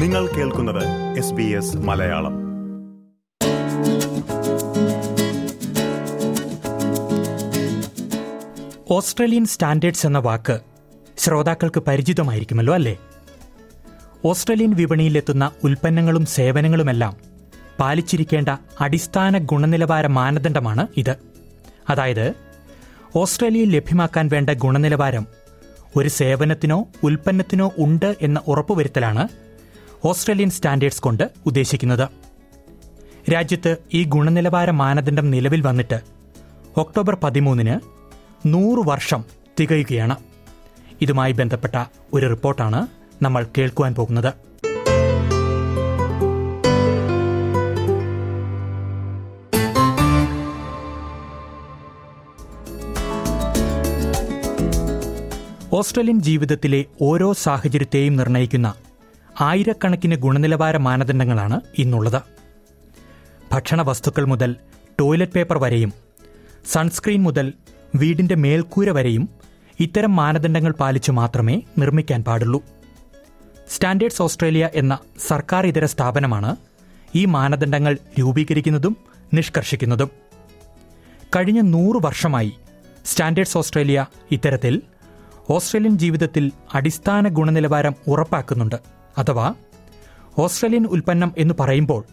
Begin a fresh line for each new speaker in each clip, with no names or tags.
നിങ്ങൾ കേൾക്കുന്നത് S B S Malayalam.
Australian standards എന്ന വാക്ക് ശ്രോതാക്കൾക്ക് പരിചിതമായിരിക്കുമല്ലോ അല്ലേ? ഓസ്ട്രേലിയൻ വിപണിയിലെത്തുന്ന ഉൽപ്പന്നങ്ങളും സേവനങ്ങളുമെല്ലാം പാലിച്ചിരിക്കേണ്ട അടിസ്ഥാന ഗുണനിലവാര മാനദണ്ഡമാണ് ഇത്. അതായത് ഓസ്ട്രേലിയയിൽ ലഭ്യമാക്കാൻ വേണ്ട ഗുണനിലവാരം ഒരു സേവനത്തിനോ ഉൽപ്പന്നത്തിനോ ഉണ്ട് എന്ന ഉറപ്പുവരുത്തലാണ് ഓസ്ട്രേലിയൻ സ്റ്റാൻഡേർഡ്സ് കൊണ്ട് ഉദ്ദേശിക്കുന്നത്. രാജ്യത്ത് ഈ ഗുണനിലവാര മാനദണ്ഡം നിലവിൽ വന്നിട്ട് ഒക്ടോബർ പതിമൂന്നിന് നൂറ് വർഷം തികയുകയാണ്. ഇതുമായി ബന്ധപ്പെട്ട ഒരു റിപ്പോർട്ടാണ് നമ്മൾ കേൾക്കുവാൻ പോകുന്നത്. ഓസ്ട്രേലിയൻ ജീവിതത്തിലെ ഓരോ സാഹചര്യത്തെയും നിർണയിക്കുന്ന ആയിരക്കണക്കിന് ഗുണനിലവാര മാനദണ്ഡങ്ങളാണ് ഇന്നുള്ളത്. ഭക്ഷണ വസ്തുക്കൾ മുതൽ ടോയ്ലറ്റ് പേപ്പർ വരെയും സൺസ്ക്രീൻ മുതൽ വീടിന്റെ മേൽക്കൂര വരെയും ഇത്തരം മാനദണ്ഡങ്ങൾ പാലിച്ചു മാത്രമേ നിർമ്മിക്കാൻ പാടുള്ളൂ. സ്റ്റാൻഡേർഡ്സ് ഓസ്ട്രേലിയ എന്ന സർക്കാർ ഇതര സ്ഥാപനമാണ് ഈ മാനദണ്ഡങ്ങൾ രൂപീകരിക്കുന്നതും നിഷ്കർഷിക്കുന്നതും. കഴിഞ്ഞ നൂറ് വർഷമായി സ്റ്റാൻഡേർഡ്സ് ഓസ്ട്രേലിയ ഇത്തരത്തിൽ ഓസ്ട്രേലിയൻ ജീവിതത്തിൽ അടിസ്ഥാന ഗുണനിലവാരം ഉറപ്പാക്കുന്നുണ്ട്. അഥവാ ഓസ്ട്രേലിയൻ ഉൽപ്പന്നം എന്ന് പറയുമ്പോൾ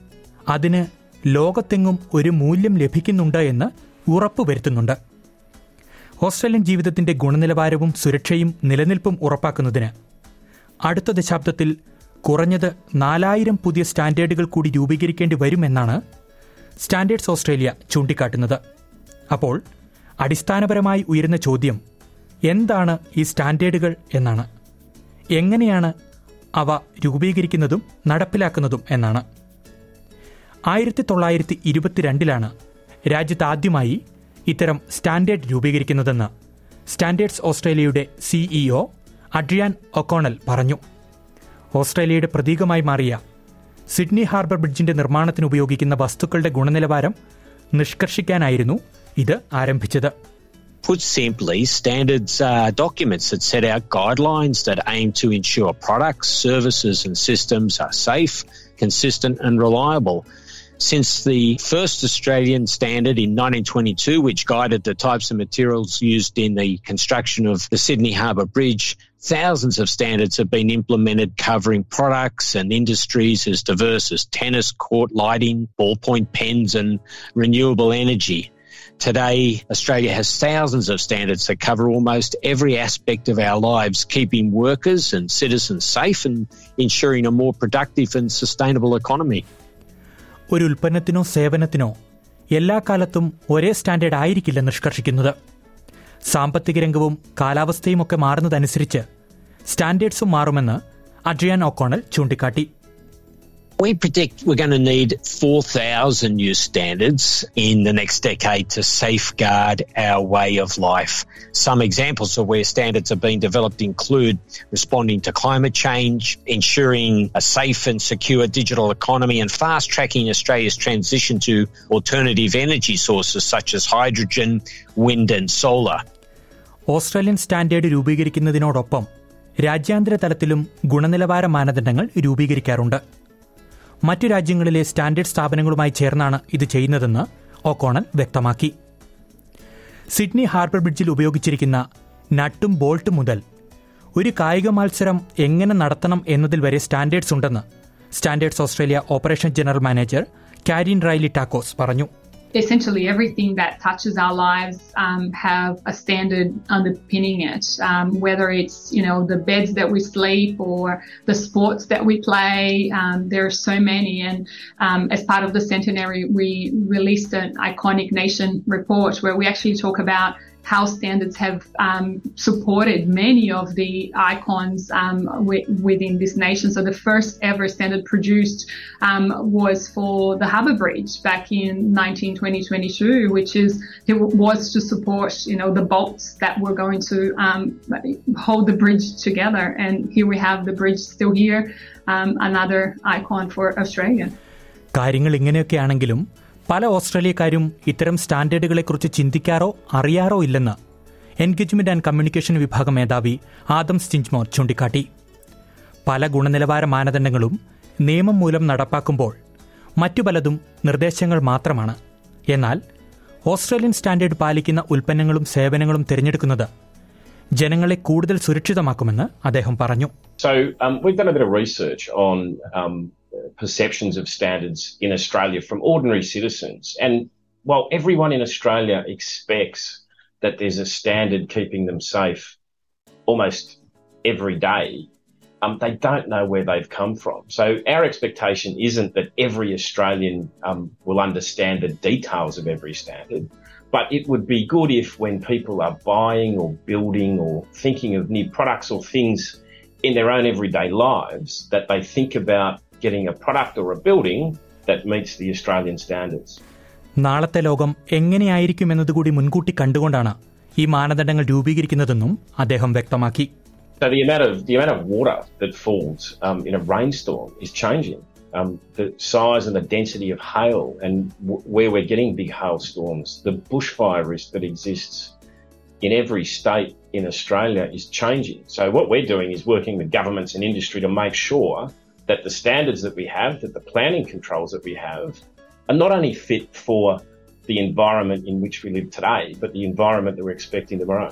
അതിന് ലോകത്തെങ്ങും ഒരു മൂല്യം ലഭിക്കുന്നുണ്ട് എന്ന് ഉറപ്പുവരുത്തുന്നുണ്ട് ഓസ്ട്രേലിയൻ ജീവിതത്തിന്റെ ഗുണനിലവാരവും സുരക്ഷയും നിലനിൽപ്പും ഉറപ്പാക്കുന്നതിന് അടുത്ത ദശാബ്ദത്തിൽ കുറഞ്ഞത് നാലായിരം പുതിയ സ്റ്റാൻഡേർഡുകൾ കൂടി രൂപീകരിക്കേണ്ടി വരുമെന്നാണ് സ്റ്റാൻഡേർഡ്സ് ഓസ്ട്രേലിയ ചൂണ്ടിക്കാട്ടുന്നത്. അപ്പോൾ അടിസ്ഥാനപരമായി ഉയരുന്ന ചോദ്യം എന്താണ് ഈ സ്റ്റാൻഡേർഡുകൾ എന്നാണ്. എങ്ങനെയാണ് അവ രൂപീകരിക്കുന്നതും നടപ്പിലാക്കുന്നതും എന്നാണ്. ആയിരത്തി തൊള്ളായിരത്തി ഇരുപത്തിരണ്ടിലാണ് രാജ്യത്ത് ആദ്യമായി ഇത്തരം സ്റ്റാൻഡേർഡ് രൂപീകരിക്കുന്നതെന്ന് സ്റ്റാൻഡേർഡ്സ് ഓസ്ട്രേലിയയുടെ സിഇഒ അഡ്രിയാൻ ഒക്കോണൽ പറഞ്ഞു. ഓസ്ട്രേലിയയുടെ പ്രതീകമായി മാറിയ സിഡ്നി ഹാർബർ ബ്രിഡ്ജിന്റെ നിർമ്മാണത്തിന് ഉപയോഗിക്കുന്ന വസ്തുക്കളുടെ ഗുണനിലവാരം നിഷ്കർഷിക്കാനായിരുന്നു ഇത് ആരംഭിച്ചത്.
Put simply, standards are documents that set out guidelines that aim to ensure products, services, and systems are safe, consistent, and reliable. Since the first Australian standard in 1922, which guided the types of materials used in the construction of the Sydney Harbour Bridge, thousands of standards have been implemented covering products and industries as diverse as tennis court lighting, ballpoint pens, and renewable energy. Today, Australia has thousands of standards that cover almost every aspect of our lives, keeping workers and citizens safe and ensuring a more productive and sustainable economy.
ഒരു ഉൽപ്പന്നത്തിനോ സേവനത്തിനോ എല്ലാ കാലത്തും ഒരേ standard ആയിരിക്കില്ല നിഷ്കർഷിക്കുന്നത് സാമ്പത്തിക രംഗവും കാലാവസ്ഥയുമൊക്കെ മാറുന്നതനുസരിച്ച് സ്റ്റാൻഡേർഡ്സും മാറുമെന്ന് Adrian O'Connell ചൂണ്ടിക്കാട്ടി
We predict we're going to need 4,000 new standards in the next decade to safeguard our way of life. Some examples of where standards are being developed include responding to climate change, ensuring a safe and secure digital economy, and fast tracking Australia's transition to alternative energy sources such as hydrogen, wind, and solar.
Australian standard രൂപീകരിക്കുന്നതിനോടൊപ്പം രാജ്യാന്തര തലത്തിലും ഗുണനിലവാര മാനദണ്ഡങ്ങൾ രൂപീകരിക്കാറുണ്ട് മറ്റു രാജ്യങ്ങളിലെ standard സ്ഥാപനങ്ങളുമായി ചേർന്നാണ് ഇത് ചെയ്യുന്നതെന്ന് ഒക്കോണൽ വ്യക്തമാക്കി. സിഡ്നി ഹാർബർ ബ്രിഡ്ജിൽ ഉപയോഗിച്ചിരിക്കുന്ന നട്ടും ബോൾട്ടും മുതൽ ഒരു കായിക മത്സരം എങ്ങനെ നടത്തണം എന്നതിൽ വരെ സ്റ്റാൻഡേർഡ്സ് ഉണ്ടെന്ന് standards Australia operation general manager Karin Riley Takos പറഞ്ഞു.
Essentially everything that touches our lives um, have a standard underpinning it. Um, whether it's you know the beds that we sleep or the sports that we play, um, there are so many. And um, as part of the centenary, we released an iconic nation report where we actually talk about how standards have um, supported many of the icons um, wi- within this nation. So the first ever standard produced um, was for the Harbour Bridge back in 1920-22, which is it was to support you know the bolts that were going to um, hold the bridge together. And here we have the bridge still here, um, another icon for Australia.
കാര്യങ്ങൾ ഇങ്ങനെയൊക്കെയാണെങ്കിലും പല ഓസ്ട്രേലിയക്കാരും ഇത്തരം സ്റ്റാൻഡേർഡുകളെക്കുറിച്ച് ചിന്തിക്കാറോ അറിയാറോ ഇല്ലെന്ന് engagement and communication വിഭാഗം മേധാവി ആദം സ്റ്റിഞ്ച്മോർ ചൂണ്ടിക്കാട്ടി. പല ഗുണനിലവാര മാനദണ്ഡങ്ങളും നിയമം മൂലം നടപ്പാക്കുമ്പോൾ മറ്റു പലതും നിർദ്ദേശങ്ങൾ മാത്രമാണ്. എന്നാൽ ഓസ്ട്രേലിയൻ സ്റ്റാൻഡേർഡ് പാലിക്കുന്ന ഉൽപ്പന്നങ്ങളും സേവനങ്ങളും തിരഞ്ഞെടുക്കുന്നത് ജനങ്ങളെ കൂടുതൽ സുരക്ഷിതമാക്കുമെന്ന് അദ്ദേഹം പറഞ്ഞു.
So um, we've done a bit of research on um, perceptions of standards in Australia from ordinary citizens. And while everyone in Australia expects that there's a standard keeping them safe almost every day, um, they don't know where they've come from. So our expectation isn't that every Australian um, will understand the details of every standard. But it would be good if when people are buying or building or thinking of new products or things in their own everyday lives, that they think about getting a product or a building that meets the Australian standards.
നാളത്തെ ലോകം എങ്ങനെയായിരിക്കുമെന്നതുകൂടി മുൻകൂട്ടി കണ്ടുകൊണ്ടാണ് ഈ മാനദണ്ഡങ്ങൾ രൂപീകരിക്കുന്നതെന്നും അദ്ദേഹം വ്യക്തമാക്കി
So the amount of the amount of water that falls um, in a rainstorm is changing. Um, the size and the density of hail, and w- where we're getting big hailstorms, the bushfire risk that exists in every state in Australia is changing. So what we're doing is working with governments and industry to make sure that the standards that we have, that the planning controls that we have, are not only fit for the environment in which we live today, but the environment that we're expecting tomorrow.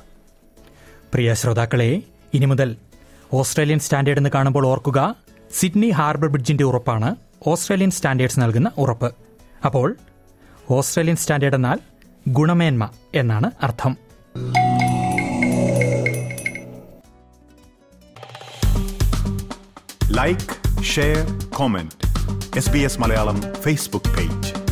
പ്രിയ ശ്രോതാക്കളെ ഇനി മുതൽ Australian standard എന്ന് കാണുമ്പോൾ ഓർക്കുക Sydney harbour ബ്രിഡ്ജിന്റെ ഉറപ്പാണ് Australian standards നൽകുന്ന ഉറപ്പ് അപ്പോൾ ഓസ്ട്രേലിയൻ സ്റ്റാൻഡേർഡ് എന്നാൽ ഗുണമേന്മ എന്നാണ് അർത്ഥം
like share comment S B S Malayalam Facebook page